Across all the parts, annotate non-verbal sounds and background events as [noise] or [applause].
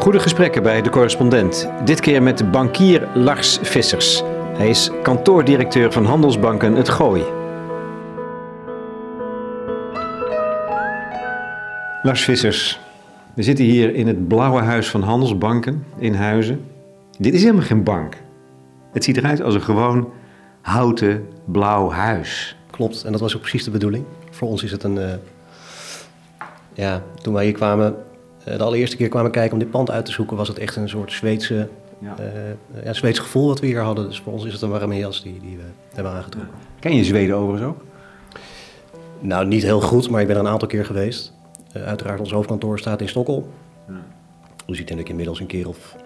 Goede gesprekken bij de correspondent. Dit keer met bankier Lars Vissers. Hij is kantoordirecteur van Handelsbanken Het Gooi. Lars Vissers, we zitten hier in het blauwe huis van Handelsbanken in Huizen. Dit is helemaal geen bank. Het ziet eruit als een gewoon houten blauw huis. Klopt, en dat was ook precies de bedoeling. Voor ons is het een. eh, ja, toen wij hier kwamen, de allereerste keer kwamen kijken om dit pand uit te zoeken, was het echt een soort Zweedse, Ja. eh, ja, Zweeds gevoel wat we hier hadden. Dus voor ons is het een warme jas die, die we hebben aangetrokken. Ken je Zweden overigens ook? Nou, niet heel goed, maar ik ben er een aantal keer geweest. Eh, uiteraard, ons hoofdkantoor staat in Stockholm. Dus ik denk dat ik inmiddels een keer of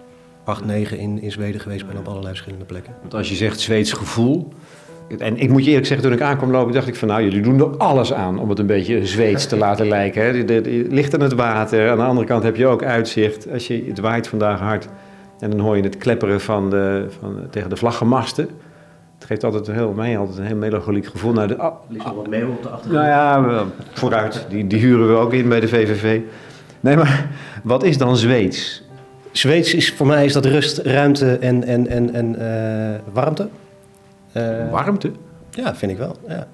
acht, negen in, in Zweden geweest ben op allerlei verschillende plekken. Want als je zegt Zweeds gevoel. En ik moet je eerlijk zeggen, toen ik aankwam lopen, dacht ik van nou, jullie doen er alles aan om het een beetje Zweeds te laten lijken. Hè. Je ligt aan het water, aan de andere kant heb je ook uitzicht. Als je, het waait vandaag hard en dan hoor je het klepperen van de, van, tegen de vlaggenmasten. Het geeft altijd een heel, mij altijd een heel melancholiek gevoel. Nou, de, ah, Er ligt nog wat meeuwen op de achtergrond. nou ja, vooruit, die, die huren we ook in bij de VVV. Nee, maar wat is dan Zweeds? Zweeds is voor mij is dat rust, ruimte en, en, en, en eh, warmte. Eh, Warmte? Ja, vind ik wel. Ja.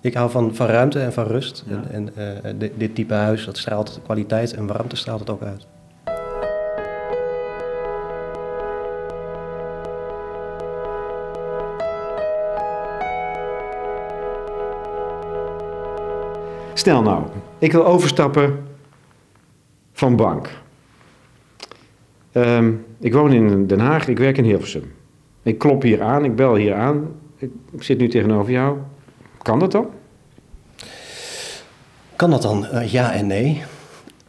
Ik hou van, van ruimte en van rust. Ja. En, en eh, dit, dit type huis, dat straalt kwaliteit en warmte straalt het ook uit. Stel nou, ik wil overstappen van bank. Ehm, ik woon in Den Haag, ik werk in Hilversum. Ik klop hier aan, ik bel hier aan. Ik, ik zit nu tegenover jou. Kan dat dan? Kan dat dan? Eh, ja en nee.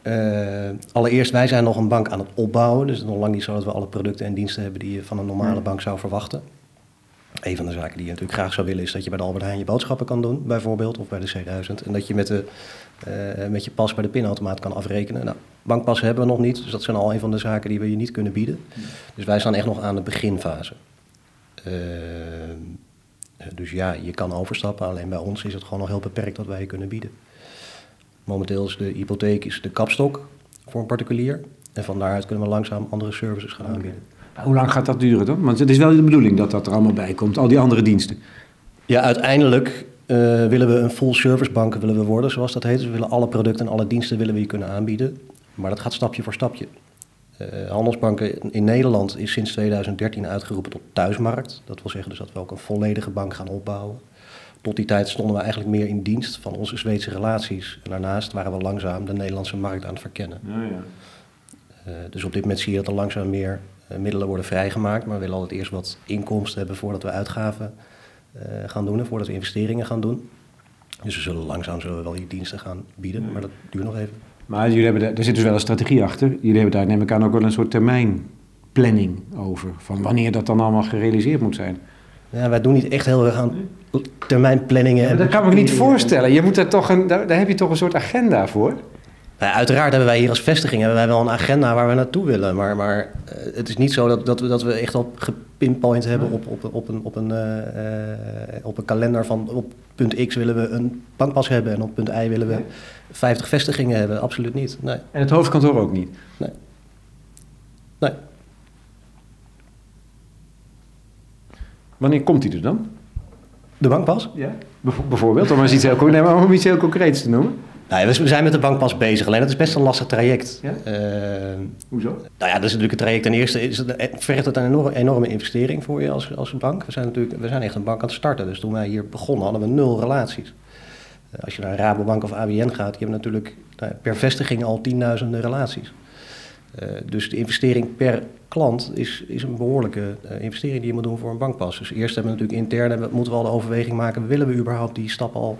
Eh, allereerst, wij zijn nog een bank aan het opbouwen. Dus het is nog lang niet zo dat we alle producten en diensten hebben die je van een normale bank zou verwachten. Een van de zaken die je natuurlijk graag zou willen is dat je bij de Albert Heijn je boodschappen kan doen, bijvoorbeeld, of bij de C1000. En dat je met, de, eh, met je pas bij de pinautomaat kan afrekenen. Nou, bankpassen hebben we nog niet, dus dat zijn al een van de zaken die we je niet kunnen bieden. Dus wij staan echt nog aan de beginfase. Eh, dus ja, je kan overstappen, alleen bij ons is het gewoon nog heel beperkt wat wij kunnen bieden. Momenteel is de hypotheek is de kapstok voor een particulier. En van daaruit kunnen we langzaam andere services gaan aanbieden. Hoe lang gaat dat duren dan? Want het is wel de bedoeling dat dat er allemaal bij komt, al die andere diensten. Ja, uiteindelijk eh, willen we een full service bank willen we worden, zoals dat heet. Dus we willen alle producten en alle diensten willen we je kunnen aanbieden. Maar dat gaat stapje voor stapje. Eh, handelsbanken in Nederland is sinds 2013 uitgeroepen tot thuismarkt. Dat wil zeggen dus dat we ook een volledige bank gaan opbouwen. Tot die tijd stonden we eigenlijk meer in dienst van onze Zweedse relaties. En daarnaast waren we langzaam de Nederlandse markt aan het verkennen. Eh, dus op dit moment zie je dat er langzaam meer eh, middelen worden vrijgemaakt. Maar we willen altijd eerst wat inkomsten hebben voordat we uitgaven gaan doen en voordat we investeringen gaan doen. Dus we zullen langzaam zullen we wel die diensten gaan bieden, maar dat duurt nog even. Maar jullie hebben, daar- er zit dus wel een strategie achter. Jullie hebben daar, neem ik aan, ook wel een soort termijnplanning over. Van wanneer dat dan allemaal gerealiseerd moet zijn. Ja, wij doen niet echt heel erg aan termijnplanningen. Ja, dat kan ik me niet voorstellen. Je moet daar, toch een, daar, daar heb je toch een soort agenda voor? Nou, uiteraard hebben wij hier als vestiging hebben wij wel een agenda waar we naartoe willen. Maar, maar eh, het is niet zo dat, dat, we, dat we echt op gepinpoint hebben op, op, op, een, op, een, eh, eh, op een kalender van op punt X willen we een bankpas hebben en op punt Y willen we 50 vestigingen hebben. Absoluut niet. Nee. En het hoofdkantoor ook niet. Nee. Nee. Wanneer komt die er dan? De bankpas? Ja. Bijvoorbeeld, om eens iets heel, nee, maar om iets heel concreets te noemen. Nou ja, we zijn met de bankpas bezig. Alleen dat is best een lastig traject. Ja? Eh, Hoezo? Nou ja, dat is natuurlijk het traject. Ten eerste is het, het vergt het een enorme, enorme investering voor je als, als bank. We zijn natuurlijk we zijn echt een bank aan het starten. Dus toen wij hier begonnen hadden we nul relaties. Eh, Als je naar Rabobank of ABN gaat, je hebt natuurlijk nou, per vestiging al tienduizenden relaties. Eh, dus de investering per klant is, is een behoorlijke eh, investering die je moet doen voor een bankpas. Dus eerst hebben we natuurlijk intern hebben, moeten we al de overweging maken, willen we überhaupt die stap al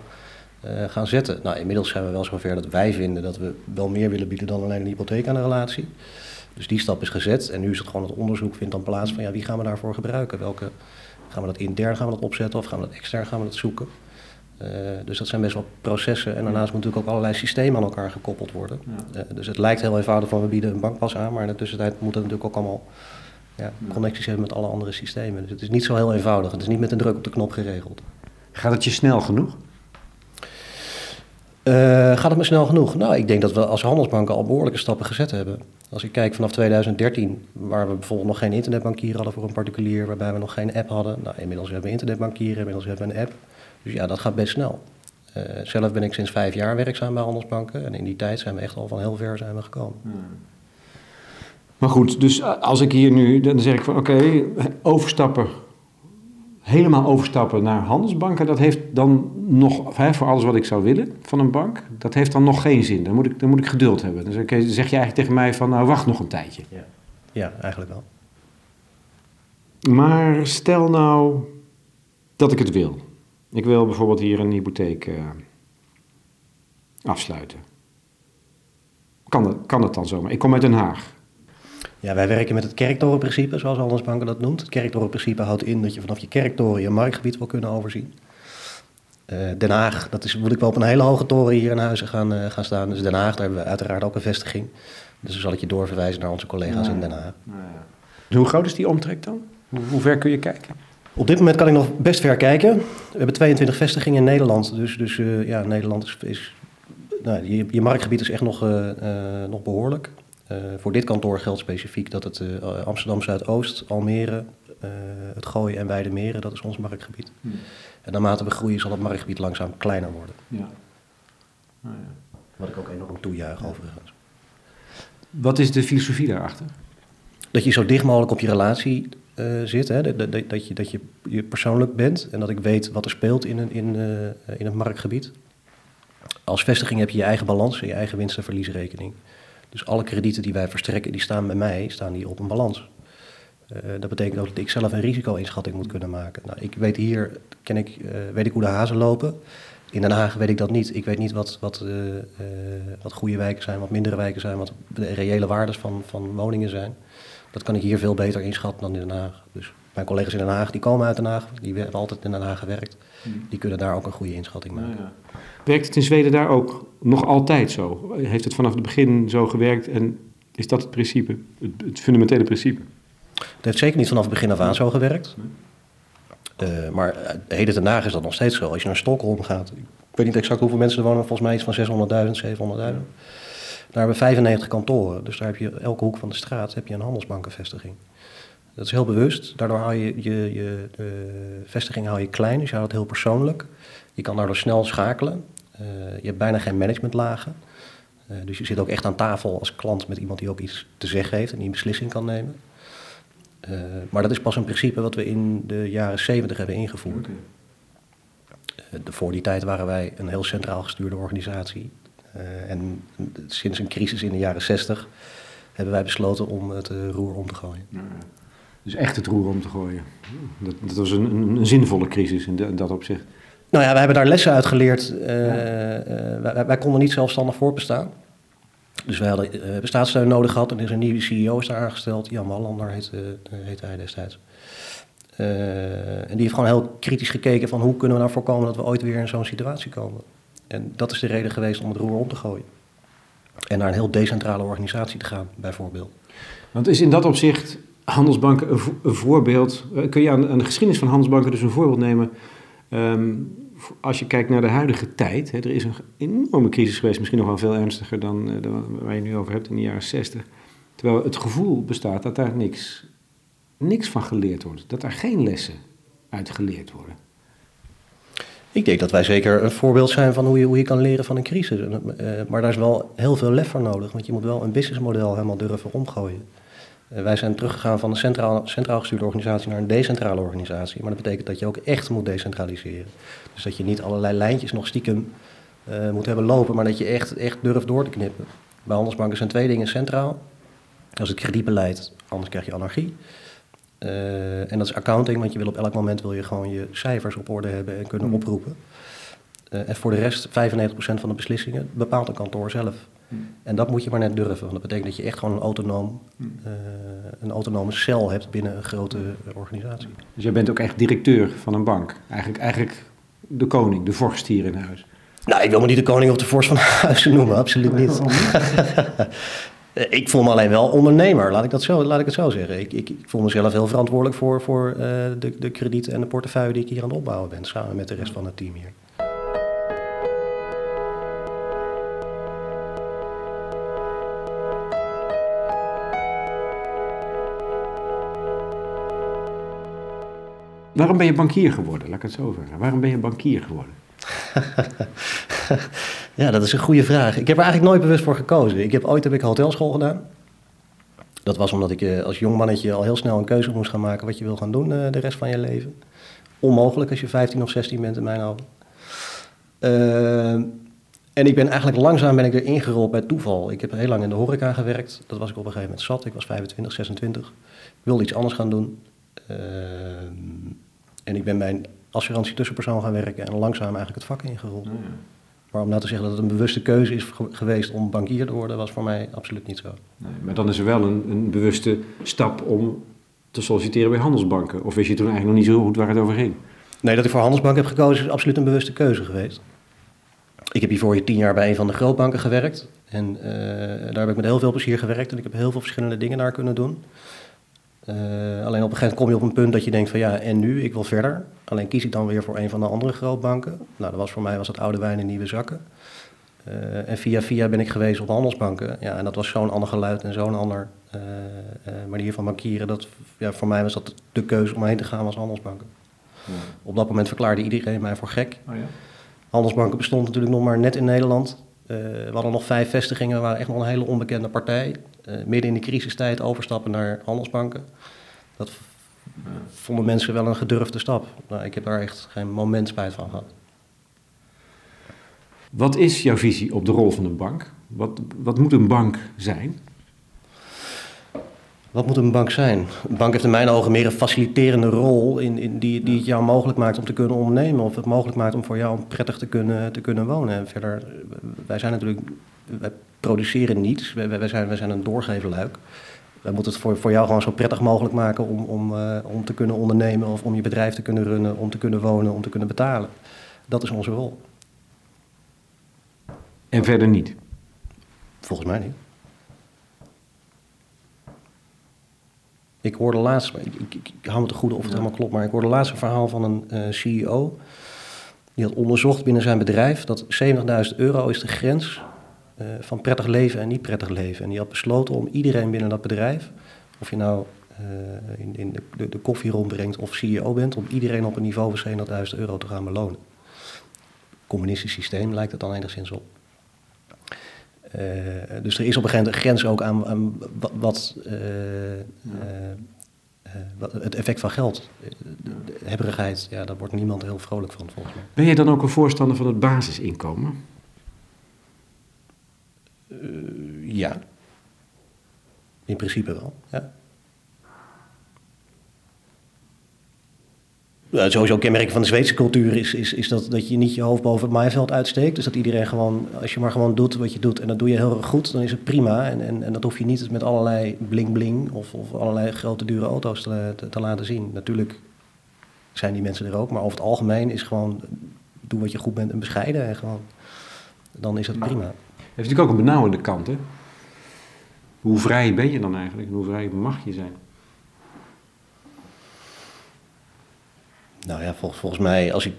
eh, gaan zetten? Nou, inmiddels zijn we wel zover dat wij vinden dat we wel meer willen bieden dan alleen een hypotheek aan een relatie. Dus die stap is gezet en nu is het gewoon het onderzoek vindt dan plaats van ja, wie gaan we daarvoor gebruiken? Welke, gaan we dat intern gaan we dat opzetten of gaan we dat extern gaan we dat zoeken? Eh, dus dat zijn best wel processen. En daarnaast moeten natuurlijk ook allerlei systemen aan elkaar gekoppeld worden. Eh, dus het lijkt heel eenvoudig van we bieden een bankpas aan, maar in de tussentijd moet dat natuurlijk ook allemaal ja, connecties hebben met alle andere systemen. Dus het is niet zo heel eenvoudig. Het is niet met een druk op de knop geregeld. Gaat het je snel genoeg? Eh, gaat het me snel genoeg? Nou, ik denk dat we als handelsbanken al behoorlijke stappen gezet hebben. Als ik kijk vanaf 2013, waar we bijvoorbeeld nog geen internetbankier hadden voor een particulier, waarbij we nog geen app hadden. Nou, inmiddels hebben we internetbankieren, inmiddels hebben we een app. Dus ja, dat gaat best snel. Uh, zelf ben ik sinds vijf jaar werkzaam bij handelsbanken en in die tijd zijn we echt al van heel ver zijn we gekomen. Maar goed, dus als ik hier nu, dan zeg ik van oké, overstappen helemaal overstappen naar handelsbanken, dat heeft dan nog, hè, voor alles wat ik zou willen van een bank, dat heeft dan nog geen zin. Dan moet ik, dan moet ik geduld hebben. Dan zeg, je eigenlijk tegen mij van, nou wacht nog een tijdje. Ja, ja eigenlijk wel. Maar stel nou dat ik het wil. Ik wil bijvoorbeeld hier een hypotheek uh, afsluiten. Kan dat, kan dat dan zomaar? Ik kom uit Den Haag. Ja, wij werken met het kerktorenprincipe, zoals Handelsbanken dat noemt. Het kerktorenprincipe houdt in dat je vanaf je kerktoren je marktgebied wil kunnen overzien. Uh, Den Haag, dat is, moet ik wel op een hele hoge toren hier in Huizen gaan, uh, gaan staan. Dus Den Haag, daar hebben we uiteraard ook een vestiging. Dus dan zal ik je doorverwijzen naar onze collega's in Den Haag. ja. Hoe groot is die omtrek dan? Hoe, hoe, ver kun je kijken? Op dit moment kan ik nog best ver kijken. We hebben 22 vestigingen in Nederland. Dus, dus uh, ja, Nederland is... is nou, je, je, marktgebied is echt nog, nog behoorlijk. Uh, voor dit kantoor geldt specifiek dat het uh, Amsterdam Zuidoost, Almere, uh, het Gooien en Weide Meren, dat is ons marktgebied. Hmm. En naarmate we groeien zal het marktgebied langzaam kleiner worden. Ja. Oh, ja. Wat ik ook enorm toejuich overigens. Wat is de filosofie daarachter? Dat je zo dicht mogelijk op je relatie zit, hè? Dat, dat, dat, je, dat je, je persoonlijk bent en dat ik weet wat er speelt in, een, in, in het marktgebied. Als vestiging heb je je eigen balans en je eigen winst- en verliesrekening. Dus alle kredieten die wij verstrekken, die staan bij mij, staan die op een balans. Uh, dat betekent ook dat ik zelf een risico-inschatting moet kunnen maken. Nou, ik weet hier, ken ik, uh, weet ik hoe de hazen lopen. In Den Haag weet ik dat niet. Ik weet niet wat, wat, uh, wat goede wijken zijn, wat mindere wijken zijn, wat de reële waardes van, van woningen zijn. Dat kan ik hier veel beter inschatten dan in Den Haag. Dus mijn collega's in Den Haag, die komen uit Den Haag, die hebben altijd in Den Haag gewerkt. Hmm. Die kunnen daar ook een goede inschatting maken. Ja, ja. Werkt het in Zweden daar ook nog altijd zo? Heeft het vanaf het begin zo gewerkt en is dat het principe, het, het fundamentele principe? Het heeft zeker niet vanaf het begin af aan zo gewerkt. Uh, maar uh, heden ten dagen is dat nog steeds zo. Als je naar Stockholm gaat, ik weet niet exact hoeveel mensen er wonen, volgens mij iets van 600.000, 700.000. Daar hebben we 95 kantoren, dus daar heb je elke hoek van de straat heb je een handelsbankenvestiging. Dat is heel bewust. Daardoor hou je je, je vestiging hou je klein, dus je houdt het heel persoonlijk. Je kan daardoor snel schakelen. Uh, je hebt bijna geen managementlagen. Uh, dus je zit ook echt aan tafel als klant met iemand die ook iets te zeggen heeft en die een beslissing kan nemen. Uh, maar dat is pas een principe wat we in de jaren 70 hebben ingevoerd. De, voor die tijd waren wij een heel centraal gestuurde organisatie. en sinds een crisis in de jaren 60 hebben wij besloten om het roer om te gooien. Dus echt het roer om te gooien. Dat, dat was een, een, zinvolle crisis in, de, in dat opzicht. Nou ja, we hebben daar lessen uit geleerd. Uh, uh, wij, wij, konden niet zelfstandig voortbestaan. Dus we hadden uh, bestaanssteun nodig gehad en er is een nieuwe CEO is daar aangesteld. Jan Wallander heet, heette hij destijds. en die heeft gewoon heel kritisch gekeken van hoe kunnen we nou voorkomen dat we ooit weer in zo'n situatie komen. En dat is de reden geweest om het roer om te gooien. En naar een heel decentrale organisatie te gaan, bijvoorbeeld. Want is in dat opzicht handelsbanken een, voorbeeld? kun je aan, de geschiedenis van handelsbanken dus een voorbeeld nemen Um, als je kijkt naar de huidige tijd, hè, er is een enorme crisis geweest, misschien nog wel veel ernstiger dan, dan waar je nu over hebt in de jaren 60. Terwijl het gevoel bestaat dat daar niks, niks van geleerd wordt, dat daar geen lessen uit geleerd worden. Ik denk dat wij zeker een voorbeeld zijn van hoe je, hoe je kan leren van een crisis. Uh, maar daar is wel heel veel lef voor nodig, want je moet wel een businessmodel helemaal durven omgooien. Uh, wij zijn teruggegaan van een centraal, centraal gestuurde organisatie naar een decentrale organisatie. Maar dat betekent dat je ook echt moet decentraliseren. Dus dat je niet allerlei lijntjes nog stiekem uh, moet hebben lopen, maar dat je echt, echt durft door te knippen. Bij handelsbanken zijn twee dingen centraal. Dat is het kredietbeleid, anders krijg je anarchie. Uh, en dat is accounting, want je wil op elk moment wil je gewoon je cijfers op orde hebben en kunnen hmm. oproepen. en voor de rest, 95% van de beslissingen bepaalt een kantoor zelf. En dat moet je maar net durven. Want dat betekent dat je echt gewoon een, autonoom, uh, een autonome cel hebt binnen een grote organisatie. Dus jij bent ook echt directeur van een bank. Eigenlijk, eigenlijk de koning, de vorst hier in huis. Nou, ik wil me niet de koning of de vorst van [laughs] huis noemen, absoluut niet. [laughs] ik voel me alleen wel ondernemer, laat ik, dat zo, laat ik het zo zeggen. Ik, ik, ik voel mezelf heel verantwoordelijk voor, voor uh, de, de kredieten en de portefeuille die ik hier aan het opbouwen ben, samen met de rest van het team hier. Waarom ben je bankier geworden? Laat ik het zo vragen. Waarom ben je bankier geworden? [laughs] ja, dat is een goede vraag. Ik heb er eigenlijk nooit bewust voor gekozen. Ik heb ooit heb ik hotelschool gedaan. Dat was omdat ik eh, als jong mannetje al heel snel een keuze moest gaan maken wat je wil gaan doen eh, de rest van je leven. Onmogelijk als je 15 of 16 bent in mijn ogen. Uh, en ik ben eigenlijk langzaam ben ik er ingerold bij toeval. Ik heb heel lang in de horeca gewerkt. Dat was ik op een gegeven moment zat. Ik was 25, 26. Ik wilde iets anders gaan doen. Uh, en ik ben bij een assurantie tussenpersoon gaan werken en langzaam eigenlijk het vak ingerold. Oh ja. Maar om nou te zeggen dat het een bewuste keuze is geweest om bankier te worden, was voor mij absoluut niet zo. Nee, maar dan is er wel een, een, bewuste stap om te solliciteren bij handelsbanken. Of wist je toen eigenlijk nog niet zo goed waar het over ging? Nee, dat ik voor handelsbank heb gekozen is absoluut een bewuste keuze geweest. Ik heb hiervoor tien jaar bij een van de grootbanken gewerkt. En uh, daar heb ik met heel veel plezier gewerkt. En ik heb heel veel verschillende dingen daar kunnen doen. Uh, alleen op een gegeven moment kom je op een punt dat je denkt van ja, en nu? Ik wil verder. Alleen kies ik dan weer voor een van de andere grootbanken. Nou, dat was voor mij was het oude wijn in nieuwe zakken. Uh, en via via ben ik geweest op handelsbanken. Ja, en dat was zo'n ander geluid en zo'n ander uh, manier van bankieren. Dat, ja, voor mij was dat de keuze om heen te gaan als handelsbanken. Ja. Op dat moment verklaarde iedereen mij voor gek. Oh ja? Handelsbanken bestond natuurlijk nog maar net in Nederland. we hadden nog vijf vestigingen, we waren echt nog een hele onbekende partij. Midden in de crisistijd overstappen naar handelsbanken. Dat vonden mensen wel een gedurfde stap. Nou, ik heb daar echt geen moment spijt van gehad. Wat is jouw visie op de rol van een bank? Wat, wat moet een bank zijn? Wat moet een bank zijn? Een bank heeft in mijn ogen meer een faciliterende rol in, in die, die het jou mogelijk maakt om te kunnen ondernemen. Of het mogelijk maakt om voor jou prettig te kunnen, te kunnen wonen. En verder, wij zijn natuurlijk, wij produceren niets. Wij, wij, zijn, wij zijn een doorgevenluik wij moeten het voor, voor jou gewoon zo prettig mogelijk maken om, om, uh, om te kunnen ondernemen of om je bedrijf te kunnen runnen, om te kunnen wonen, om te kunnen betalen. Dat is onze rol. En verder niet? Volgens mij niet. Ik hoorde laatst, ik, ik, ik, hou me te goede of het helemaal klopt, maar ik hoorde laatst een verhaal van een uh, CEO. Die had onderzocht binnen zijn bedrijf dat 70.000 euro is de grens uh, van prettig leven en niet prettig leven. En die had besloten om iedereen binnen dat bedrijf, of je nou uh, in, in de, de, de, koffie rondbrengt of CEO bent, om iedereen op een niveau van 700.000 euro te gaan belonen. Communistisch systeem lijkt het dan enigszins op. Uh, dus er is op een gegeven moment een grens ook aan, aan wat, wat, het effect van geld. De, de hebberigheid, ja, daar wordt niemand heel vrolijk van volgens mij. Ben je dan ook een voorstander van het basisinkomen? Uh, ja. In principe wel, ja. Sowieso kenmerk van de Zweedse cultuur is, is, is dat, dat je niet je hoofd boven het maaiveld uitsteekt. Dus dat iedereen gewoon, als je maar gewoon doet wat je doet en dat doe je heel erg goed, dan is het prima. En, en, en dat hoef je niet met allerlei bling-bling of, of allerlei grote dure auto's te, te, te, laten zien. Natuurlijk zijn die mensen er ook, maar over het algemeen is gewoon doe wat je goed bent en bescheiden. En gewoon, dan is het prima heeft natuurlijk ook een benauwende kant. Hè? Hoe vrij ben je dan eigenlijk en hoe vrij mag je zijn? Nou ja, volgens, volgens mij, als ik.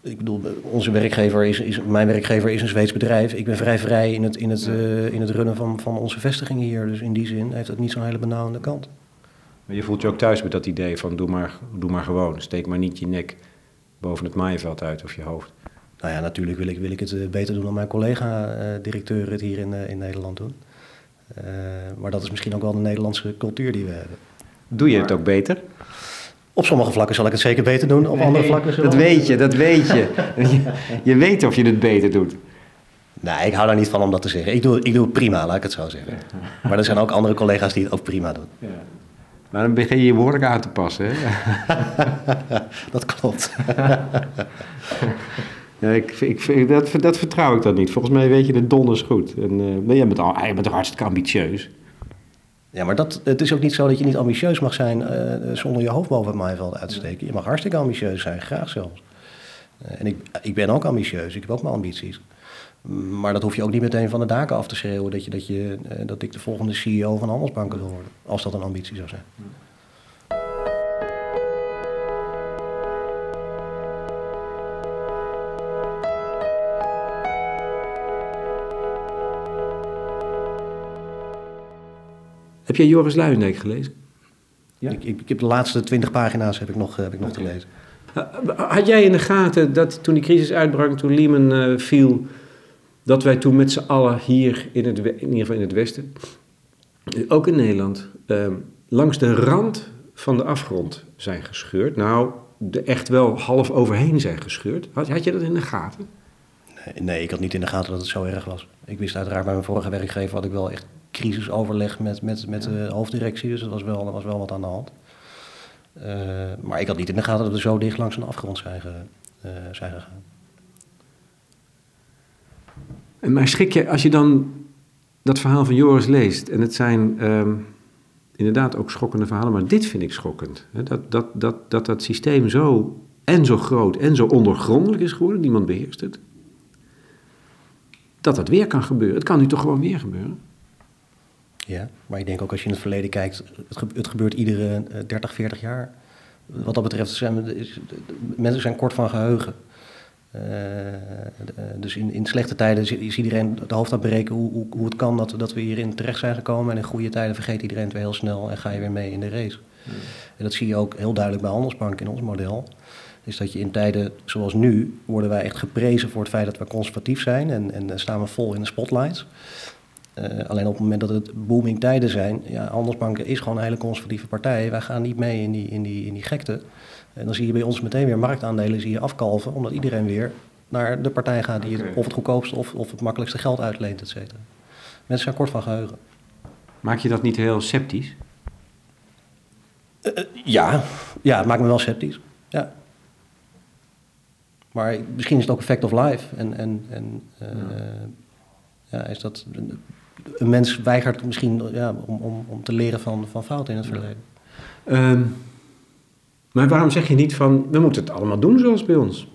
Ik bedoel, onze werkgever is, is, mijn werkgever is een Zweeds bedrijf. Ik ben vrij vrij in het, in het, uh, in het runnen van, van onze vestigingen hier. Dus in die zin heeft het niet zo'n hele benauwende kant. Maar je voelt je ook thuis met dat idee van doe maar, doe maar gewoon. Steek maar niet je nek boven het maaiveld uit of je hoofd. Nou ja, natuurlijk wil ik, wil ik het eh, beter doen dan mijn collega-directeur eh, het hier in, eh, in Nederland doen. Uh, maar dat is misschien ook wel de Nederlandse cultuur die we hebben. Doe je het ook beter? Op sommige vlakken zal ik het zeker beter doen, op andere vlakken... Dat weet je, dat weet je. [laughs] je. je. weet of je het beter doet. Nee, ik hou daar niet van om dat te zeggen. Ik doe, ik doe het prima, laat ik het zo zeggen. Maar er zijn ook andere collega's die het ook prima doen. Ja. Maar dan begin je je woorden aan te passen, hè? [laughs] dat klopt. [laughs] Ja, ik, ik, dat, dat vertrouw ik dan niet. Volgens mij weet je de donders goed. En, uh, maar jij bent, al, je bent toch hartstikke ambitieus. Ja, maar dat, het is ook niet zo dat je niet ambitieus mag zijn uh, zonder je hoofd boven het maaiveld uit te steken. Je mag hartstikke ambitieus zijn, graag zelfs. Uh, en ik, ik ben ook ambitieus, ik heb ook mijn ambities. Maar dat hoef je ook niet meteen van de daken af te schreeuwen dat, je, dat, je, dat ik de volgende CEO van handelsbanken wil worden. Als dat een ambitie zou zijn. Jij Joris Luijendijk gelezen? Ja? Ik, ik, ik heb de laatste twintig pagina's heb ik nog, heb ik nog te lezen. Had jij in de gaten dat toen die crisis uitbrak, toen Lehman eh, viel, dat wij toen met z'n allen hier, in, het, in ieder geval in het Westen, eh, ook in Nederland, eh, langs de rand van de afgrond zijn gescheurd? Nou, er echt wel half overheen zijn gescheurd. Had, had je dat in de gaten? Nee, nee, ik had niet in de gaten dat het zo erg was. Ik wist uiteraard bij mijn vorige werkgever had ik wel echt crisisoverleg met, met, met de hoofddirectie. Dus er was wel, er was wel wat aan de hand. Eh, maar ik had niet in de gaten dat we zo dicht langs een afgrond zijn, ge- eh, zijn gegaan. En Maar schrik je, als je dan dat verhaal van Joris leest, en het zijn ehm, inderdaad ook schokkende verhalen, maar dit vind ik schokkend. Hè, Dat, dat, dat, dat dat systeem zo en zo groot en zo ondergrondelijk is geworden, niemand beheerst het. Dat dat weer kan gebeuren. Het kan nu toch gewoon weer gebeuren? Ja, maar ik denk ook als je in het verleden kijkt, het, ge- het gebeurt iedere eh, 30, 40 jaar. Wat dat betreft zijn we- is, mensen zijn kort van geheugen. Eh, eh, dus in, in slechte tijden is, iedereen de hoofd aan het breken hoe, hoe, hoe het kan dat, dat we hierin terecht zijn gekomen. En in goede tijden vergeet iedereen het weer heel snel en ga je weer mee in de race. En dat zie je ook heel duidelijk bij Handelsbank in ons model. Is dat je in tijden zoals nu worden wij echt geprezen voor het feit dat we conservatief zijn en, en eh, staan we vol in de spotlights. Eh, alleen op het moment dat het booming tijden zijn, ja, Handelsbanken is gewoon een hele conservatieve partij. Wij gaan niet mee in die, in die, in die gekte. En dan zie je bij ons meteen weer marktaandelen zie je afkalven, omdat iedereen weer naar de partij gaat die het, of het goedkoopste of, of het makkelijkste geld uitleent, et cetera. Mensen zijn kort van geheugen. Maak je dat niet heel sceptisch? Ja, ja, het maakt me wel sceptisch. Ja. Maar misschien is het ook effect of life. En, en, en eh, ja. is dat. Een mens weigert misschien ja, om, om, om te leren van, van fouten in het verleden. Ehm, maar waarom zeg je niet van, we moeten het allemaal doen zoals bij ons?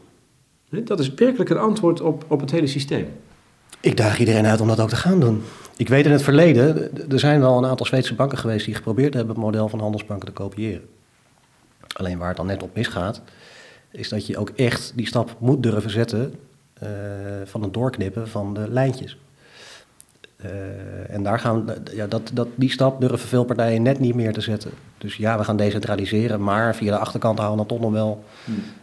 Dat is werkelijk een antwoord op, op het hele systeem. Ik daag iedereen uit om dat ook te gaan doen. Ik weet in het verleden, er zijn wel een aantal Zweedse banken geweest die geprobeerd hebben het model van handelsbanken te kopiëren. Alleen waar het dan net op misgaat, is dat je ook echt die stap moet durven zetten eh, van het doorknippen van de lijntjes. Eh, en daar gaan ja, dat, dat, die stap durven veel partijen net niet meer te zetten. Dus ja, we gaan decentraliseren, maar via de achterkant houden we dan toch nog wel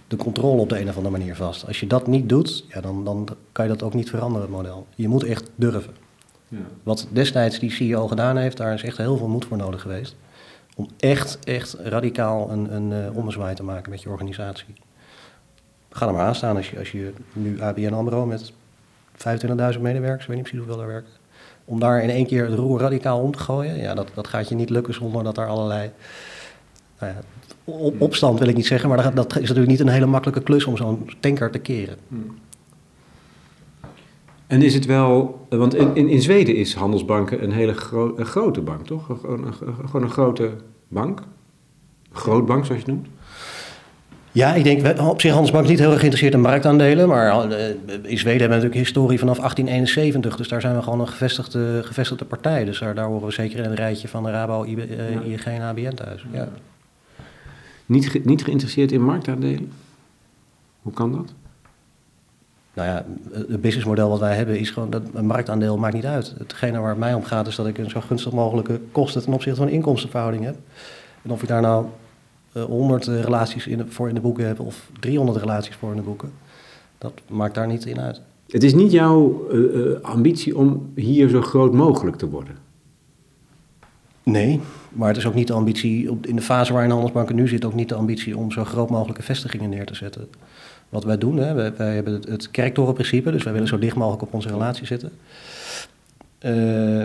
de controle op de een of andere manier vast. Als je dat niet doet, ja, dan, dan kan je dat ook niet veranderen, het model. Je moet echt durven. Wat destijds die CEO gedaan heeft, daar is echt heel veel moed voor nodig geweest. Om echt, echt radicaal een, een eh, ommezwaai te maken met je organisatie. Ga er maar aan staan als je, als je nu ABN AMRO met 25.000 medewerkers, ik weet niet precies hoeveel daar werken. Om daar in één keer het roer radicaal om te gooien, ja, dat, dat gaat je niet lukken zonder dat er allerlei... Nou ja, op- opstand wil ik niet zeggen, maar dat, dat is natuurlijk niet een hele makkelijke klus om zo'n tanker te keren. En is het wel, want in, in, in Zweden is Handelsbanken een hele gro- een grote bank, toch? Gewoon een, gewoon een grote bank. Grootbank, zoals je het noemt. Ja, ik denk op zich Handelsbank is niet heel erg geïnteresseerd in marktaandelen. Maar eh, in Zweden hebben we natuurlijk historie vanaf 1871. Dus daar zijn we gewoon een gevestigde, gevestigde partij. Dus daar, daar horen we zeker in het rijtje van de Rabo, IB, eh, Ja. ING en ABN thuis. Ja. Niet, ge- niet geïnteresseerd in marktaandelen? Hoe kan dat? Nou ja, het businessmodel wat wij hebben is gewoon dat een marktaandeel maakt niet uit. Hetgene waar het mij om gaat is dat ik een zo gunstig mogelijke kosten ten opzichte van inkomstenverhouding heb. En of ik daar nou 100 eh, relaties in de- voor in de boeken heb of 300 relaties voor in de boeken, dat maakt daar niet in uit. Het is niet jouw eh, eh, ambitie om hier zo groot mogelijk te worden. Nee, maar het is ook niet de ambitie, in de fase waarin handelsbanken nu zitten, ook niet de ambitie om zo groot mogelijke vestigingen neer te zetten. Wat wij doen, hè, wij, wij hebben het, het kerktorenprincipe, dus wij willen zo dicht mogelijk op onze relatie zitten. Eh,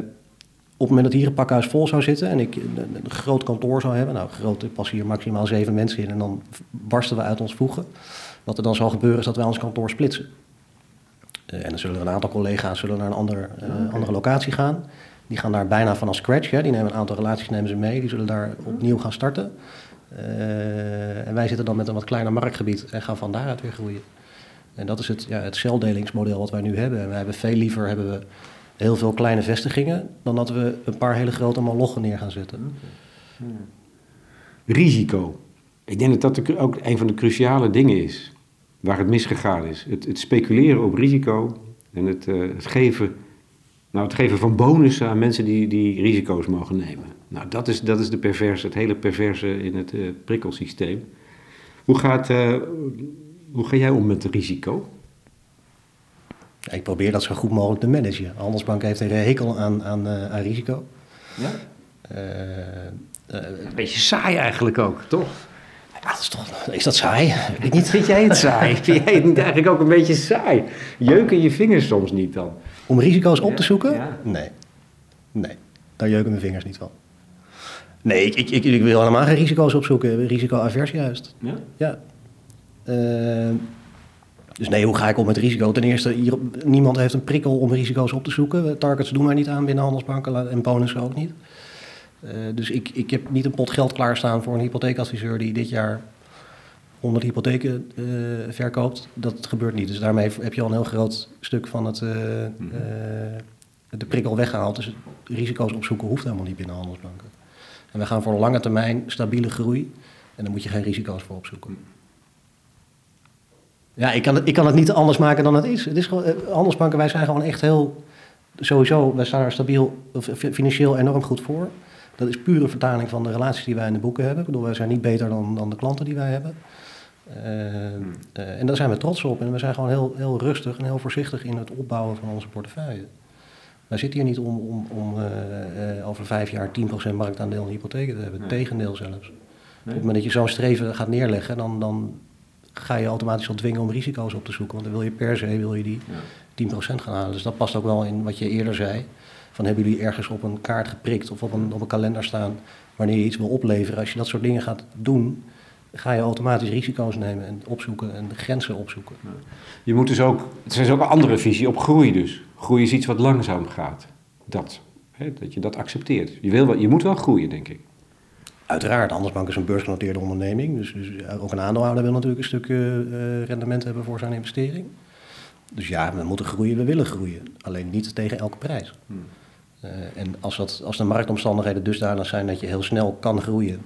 op het moment dat hier een pakhuis vol zou zitten en ik een, een groot kantoor zou hebben, nou groot, er passen hier maximaal zeven mensen in en dan barsten we uit ons voegen. Wat er dan zal gebeuren is dat wij ons kantoor splitsen. Eh, en dan zullen er een aantal collega's zullen naar een ander, eh, andere locatie gaan. Die gaan daar bijna vanaf scratch. Ja. Die nemen een aantal relaties nemen ze mee. Die zullen daar opnieuw gaan starten. Eh, en wij zitten dan met een wat kleiner marktgebied en gaan van daaruit weer groeien. En dat is het, ja, het celdelingsmodel wat wij nu hebben. En wij hebben veel liever hebben we heel veel kleine vestigingen... dan dat we een paar hele grote molochen neer gaan zetten. Risico. Ik denk dat dat ook een van de cruciale dingen is waar het misgegaan is. Het, het speculeren op risico en het, eh, het geven Nou, het geven van bonussen aan mensen die, die risico's mogen nemen. Nou, dat is, dat is de perverse, het hele perverse in het uh, prikkelsysteem. Hoe, gaat, uh, hoe ga jij om met risico? Ik probeer dat zo goed mogelijk te managen. Handelsbank heeft een hekel aan, aan, uh, aan risico. Ja? een beetje saai eigenlijk ook, toch? Ja, dat is, toch, is dat saai? Ik niet. Vind jij het saai? [laughs] Vind jij het niet eigenlijk ook een beetje saai? Jeuken je vingers soms niet dan? Om risico's op te zoeken? Ja. Nee. Nee, daar jeuken mijn vingers niet van. Nee, ik, ik, ik, ik wil helemaal geen risico's opzoeken. Risico-avers juist. Ja? Ja. Uh, dus nee, hoe ga ik om met risico? Ten eerste, hier, niemand heeft een prikkel om risico's op te zoeken. Targets doen wij niet aan binnen handelsbanken en bonussen ook niet. Uh, dus ik, ik heb niet een pot geld klaarstaan voor een hypotheekadviseur die dit jaar 100 hypotheken uh, verkoopt. Dat gebeurt niet. Dus daarmee heb je al een heel groot stuk van het, uh, mm de prikkel weggehaald. Dus risico's opzoeken hoeft helemaal niet binnen handelsbanken. En we gaan voor lange termijn stabiele groei. En daar moet je geen risico's voor opzoeken. Ja, ik kan, het, ik kan het niet anders maken dan het is. Het is gewoon, handelsbanken, wij zijn gewoon echt heel... Sowieso, wij staan er stabiel, financieel enorm goed voor. Dat is pure vertaling van de relaties die wij in de boeken hebben. Ik bedoel, wij zijn niet beter dan, dan de klanten die wij hebben. Uh, uh, en daar zijn we trots op. En we zijn gewoon heel, heel rustig en heel voorzichtig in het opbouwen van onze portefeuille. Wij zitten hier niet om, om, om uh, over vijf jaar 10% marktaandeel in hypotheken te hebben. Nee. Tegendeel zelfs. Nee. Op het moment dat je zo'n streven gaat neerleggen, dan, dan ga je automatisch al dwingen om risico's op te zoeken. Want dan wil je per se wil je die ja. 10% gaan halen. Dus dat past ook wel in wat je eerder zei. Van hebben jullie ergens op een kaart geprikt of op een, op een kalender staan wanneer je iets wil opleveren. Als je dat soort dingen gaat doen, ga je automatisch risico's nemen en opzoeken en de grenzen opzoeken. Je moet dus ook, het is ook een andere visie op groei dus. Groei is iets wat langzaam gaat. Dat, hè, dat je dat accepteert. Je, wil wel, je moet wel groeien, denk ik. Uiteraard, Handelsbank is een beursgenoteerde onderneming. Dus, dus ook een aandeelhouder wil natuurlijk een stuk uh, rendement hebben voor zijn investering. Dus ja, we moeten groeien, we willen groeien. Alleen niet tegen elke prijs. Hmm. Uh, en als, dat, als de marktomstandigheden dusdanig zijn dat je heel snel kan groeien,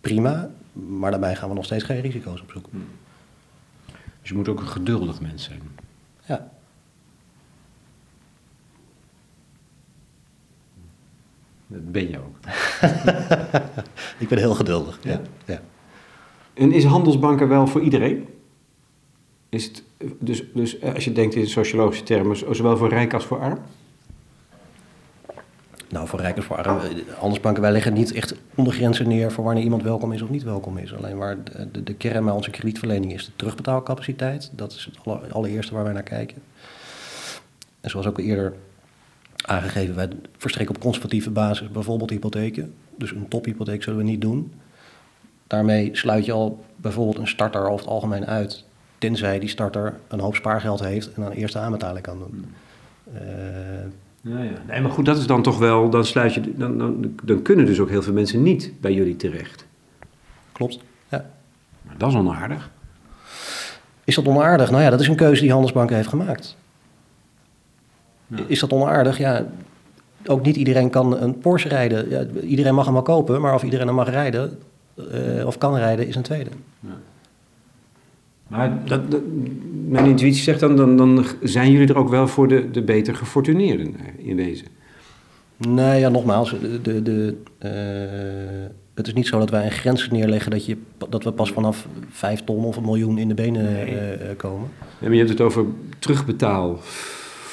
prima. Maar daarbij gaan we nog steeds geen risico's opzoeken. Hmm. Dus je moet ook een geduldig mens zijn. Ja. Dat ben je ook. [laughs] ik ben heel geduldig, ja. ja. En is handelsbanken wel voor iedereen? Is het, dus, dus als je denkt in sociologische termen, zowel voor rijk als voor arm? Nou, voor rijk als voor arm. Handelsbanken, wij leggen niet echt ondergrenzen neer voor wanneer iemand welkom is of niet welkom is. Alleen waar de, de, de kern bij onze kredietverlening is de terugbetaalcapaciteit. Dat is het allereerste waar wij naar kijken. En zoals ook eerder aangegeven, wij verstrekken op conservatieve basis bijvoorbeeld hypotheken. Dus een tophypotheek zullen we niet doen. Daarmee sluit je al bijvoorbeeld een starter over het algemeen uit, tenzij die starter een hoop spaargeld heeft en aan eerste aanbetaling kan doen. Uh, ja, ja. Nee, maar goed, dat is dan toch wel, dan sluit je, dan, dan, dan kunnen dus ook heel veel mensen niet bij jullie terecht. Klopt, ja. Maar dat is onaardig. Is dat onaardig? Nou ja, dat is een keuze die Handelsbank heeft gemaakt. Ja. Is dat onaardig? Ja, ook niet iedereen kan een Porsche rijden. Ja, iedereen mag hem wel kopen, maar of iedereen hem mag rijden uh, of kan rijden is een tweede. Ja. Maar dat, mijn intuïtie zegt dan, dan, dan zijn jullie er ook wel voor de, de beter gefortuneerden in wezen. Nee, ja, nogmaals, de, de, de uh, het is niet zo dat wij een grens neerleggen dat, je, dat we pas vanaf vijf ton of een miljoen in de benen nee. uh, komen. Ja, maar je hebt het over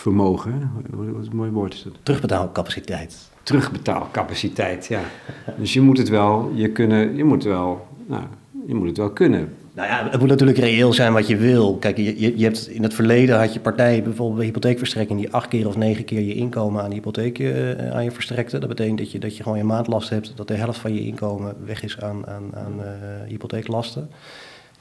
terugbetaalvermogen. Wat een mooi woord is dat? Terugbetaalcapaciteit. Terugbetaalcapaciteit, ja. dus je moet het wel, je kunnen, je moet wel, nou, je moet het wel kunnen. Nou ja, het moet natuurlijk reëel zijn wat je wil. Kijk, je, je hebt in het verleden had je partijen, bijvoorbeeld bij hypotheekverstrekking, die acht keer of negen keer je inkomen aan de hypotheek uh, aan je verstrekte. Dat betekent dat je, dat je gewoon je maandlast hebt, dat de helft van je inkomen weg is aan, aan, aan uh, hypotheeklasten.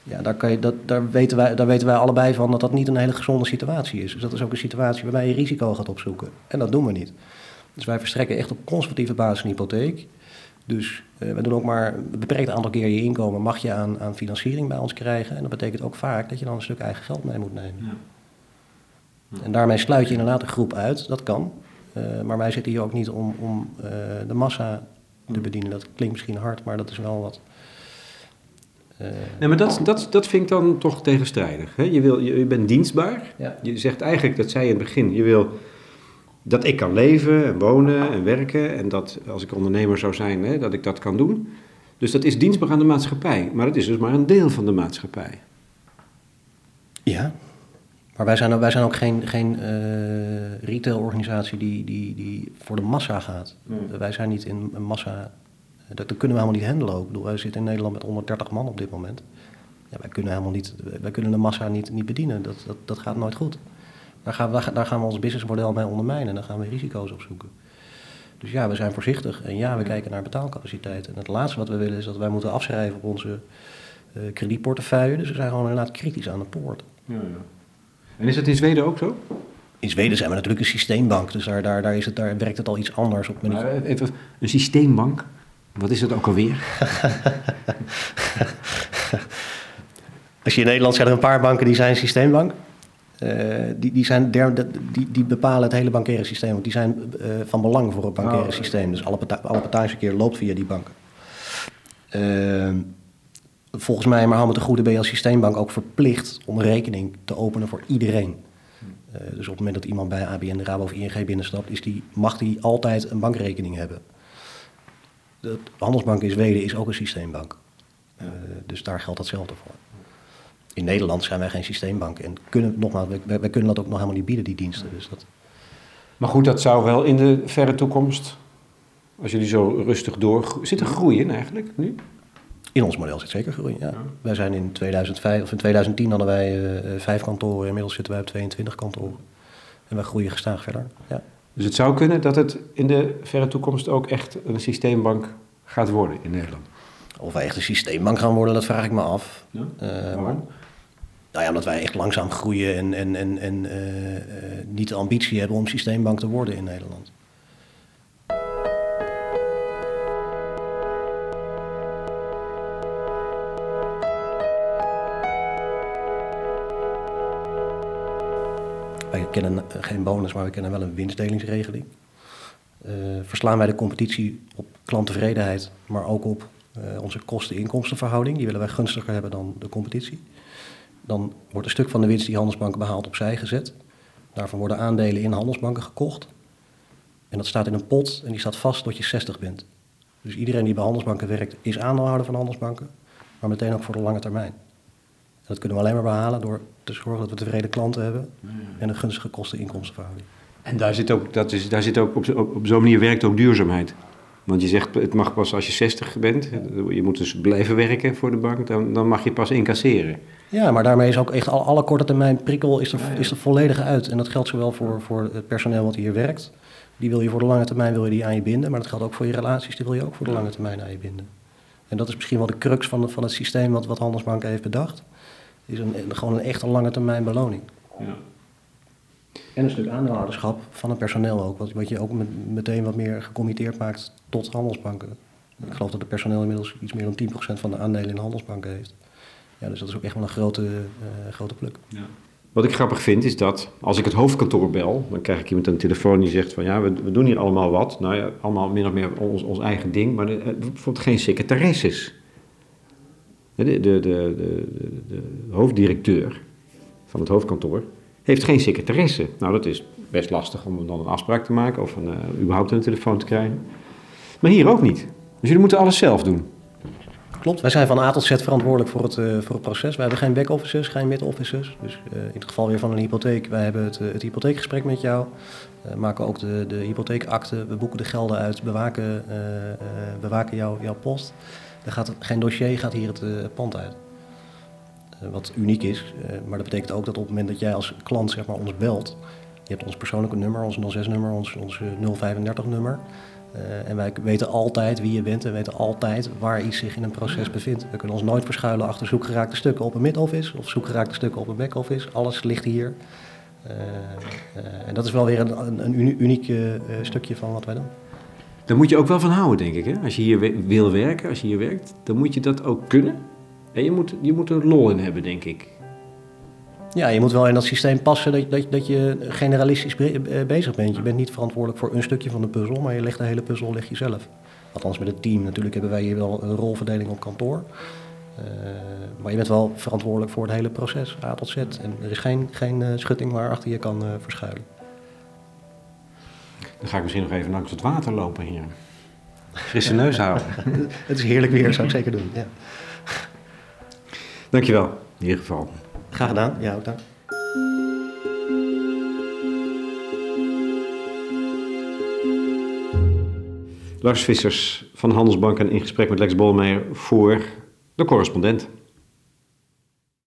Ja, daar, kan je, dat, daar, weten wij, daar weten wij allebei van dat dat niet een hele gezonde situatie is. Dus dat is ook een situatie waarbij je risico gaat opzoeken. En dat doen we niet. Dus wij verstrekken echt op conservatieve basis een hypotheek. Dus uh, we doen ook maar een beperkt aantal keer je inkomen mag je aan, aan financiering bij ons krijgen. En dat betekent ook vaak dat je dan een stuk eigen geld mee moet nemen. Ja. Ja. En daarmee sluit je inderdaad een groep uit, dat kan. Uh, maar wij zitten hier ook niet om, om uh, de massa te bedienen. Dat klinkt misschien hard, maar dat is wel wat. Nee, maar dat, dat, dat vind ik dan toch tegenstrijdig. Hè? Je, wil, je, je bent dienstbaar. Ja. Je zegt eigenlijk, dat zei je in het begin, je wil dat ik kan leven en wonen en werken. En dat als ik ondernemer zou zijn, hè, dat ik dat kan doen. Dus dat is dienstbaar aan de maatschappij. Maar het is dus maar een deel van de maatschappij. Ja, maar wij zijn, ook- wij zijn ook geen, geen eh, retailorganisatie die, die, die voor de massa gaat. Wij zijn niet in een massa. Dat, dat kunnen we helemaal niet handelen ook. Ik bedoel, wij zitten in Nederland met 130 man op dit moment. Ja, wij kunnen helemaal niet, wij kunnen de massa niet, niet bedienen. Dat, dat, dat gaat nooit goed. Daar gaan, we, daar gaan we ons businessmodel mee ondermijnen en dan gaan we risico's opzoeken. Dus ja, we zijn voorzichtig en ja, we kijken naar betaalcapaciteit. En het laatste wat we willen is dat wij moeten afschrijven op onze eh, kredietportefeuille. Dus we zijn gewoon inderdaad kritisch aan de poort. En is dat in Zweden ook zo? In Zweden zijn we natuurlijk een systeembank, dus daar, daar, daar, is het, daar werkt het al iets anders op. Maar even, een systeembank, wat is dat ook alweer? [laughs] Als je in Nederland zijn er een paar banken die zijn systeembank. Eh, die, die, zijn der, die, die bepalen het hele bankaire systeem, want die zijn eh, van belang voor het bankaire Oh, oké. systeem. Dus alle, alle betalingsverkeer loopt via die banken. Eh, volgens mij, maar met de goede ben je als systeembank ook verplicht om een rekening te openen voor iedereen. Dus op het moment dat iemand bij ABN, Rabo of ING binnenstapt, is die, mag die altijd een bankrekening hebben. De Handelsbank in Zweden is ook een systeembank. Eh, dus daar geldt hetzelfde voor. In Nederland zijn wij geen systeembank en kunnen, nogmaals, wij, wij kunnen dat ook nog helemaal niet bieden, die diensten. Dus dat, Maar goed, dat zou wel in de verre toekomst, als jullie zo rustig door... Zit er groei in eigenlijk nu? in ons model zit zeker groei. Ja. Wij zijn in 2005 of in 2010 hadden wij eh, vijf kantoren, inmiddels zitten wij op 22 kantoren. En wij groeien gestaag verder. Ja. Dus het zou kunnen dat het in de verre toekomst ook echt een systeembank gaat worden in Nederland. Of wij echt een systeembank gaan worden, dat vraag ik me af. Ja? Eh, Waarom? nou ja, omdat wij echt langzaam groeien en, en, en, en eh, eh, niet de ambitie hebben om systeembank te worden in Nederland. Wij kennen geen bonus, maar we kennen wel een winstdelingsregeling. Eh, verslaan wij de competitie op klanttevredenheid, maar ook op eh, onze kosten-inkomstenverhouding. Die willen wij gunstiger hebben dan de competitie. Dan wordt een stuk van de winst die handelsbanken behaalt opzij gezet. Daarvan worden aandelen in handelsbanken gekocht. En dat staat in een pot en die staat vast tot je 60 bent. Dus iedereen die bij handelsbanken werkt is aandeelhouder van handelsbanken, maar meteen ook voor de lange termijn. Dat kunnen we alleen maar behalen door te zorgen dat we tevreden klanten hebben en een gunstige kosten-inkomstenverhouding. En daar zit ook, dat is, daar zit ook op, op, op zo'n manier werkt ook duurzaamheid. Want je zegt, het mag pas als je 60 bent. Je moet dus blijven werken voor de bank. Dan, dan mag je pas incasseren. Ja, maar daarmee is ook echt al, alle korte termijn prikkel is er, is er volledig uit. En dat geldt zowel voor, voor het personeel wat hier werkt. Die wil je voor de lange termijn wil je die aan je binden. Maar dat geldt ook voor je relaties, die wil je ook voor de lange termijn aan je binden. En dat is misschien wel de crux van, de- van het systeem wat, wat Handelsbanken heeft bedacht. Is een, een- gewoon een echte lange termijn beloning. En een stuk aandeelhouderschap van het personeel ook. Wat, wat je ook met- meteen wat meer gecommitteerd maakt tot handelsbanken. Ik geloof dat het personeel inmiddels iets meer dan 10% van de aandelen in handelsbanken heeft. Ja, dus dat is ook echt wel een grote, eh, grote pluk. Wat ik grappig vind is dat als ik het hoofdkantoor bel, dan krijg ik iemand aan de telefoon die zegt van ja, we, we doen hier allemaal wat. Nou ja, allemaal min of meer ons, ons eigen ding, maar eh, bijvoorbeeld geen secretaresses. De, de, de, de, hoofddirecteur van het hoofdkantoor heeft geen secretaresse. Nou, dat is best lastig om dan een afspraak te maken of een, eh, überhaupt een telefoon te krijgen. Maar hier ook niet. Dus jullie moeten alles zelf doen. Klopt, wij zijn van A tot Z verantwoordelijk voor het, eh, voor het proces. Wij hebben geen back-offices, geen mid-offices. Dus eh, in het geval weer van een hypotheek, wij hebben het, het hypotheekgesprek met jou. maken ook de, de hypotheekakte, we boeken de gelden uit, bewaken, bewaken jouw, jouw post. Er gaat geen dossier, gaat hier het eh, pand uit. Eh, wat uniek is, eh, maar dat betekent ook dat op het moment dat jij als klant zeg maar, ons belt... Je hebt ons persoonlijke nummer, ons 06-nummer, ons, ons eh, 035-nummer... Eh, en wij weten altijd wie je bent en weten altijd waar iets zich in een proces bevindt. We kunnen ons nooit verschuilen achter zoekgeraakte stukken op een mid-office of zoekgeraakte stukken op een back-office. Alles ligt hier. En dat is wel weer een, een, een uni- uniek stukje van wat wij doen. Daar moet je ook wel van houden, denk ik. Hè? Als je hier wil werken, als je hier werkt, dan moet je dat ook kunnen. En je moet, je moet er lol in hebben, denk ik. Ja, je moet wel in dat systeem passen dat, dat, dat je generalistisch eh, bezig bent. Je bent niet verantwoordelijk voor een stukje van de puzzel, maar je legt de hele puzzel leg je zelf. Althans met het team. Natuurlijk hebben wij hier wel een rolverdeling op kantoor. Eh, maar je bent wel verantwoordelijk voor het hele proces, A tot Z. En er is geen, geen eh, schutting waar achter je kan verschuilen. Dan ga ik misschien nog even langs het water lopen hier. Frisse neus houden. [laughs] Het is heerlijk weer, zou ik zeker doen. Ja. Dankjewel, in ieder geval. Graag gedaan. Ja, ook dank. Lars Vissers van Handelsbanken in gesprek met Lex Bolmeijer voor de correspondent.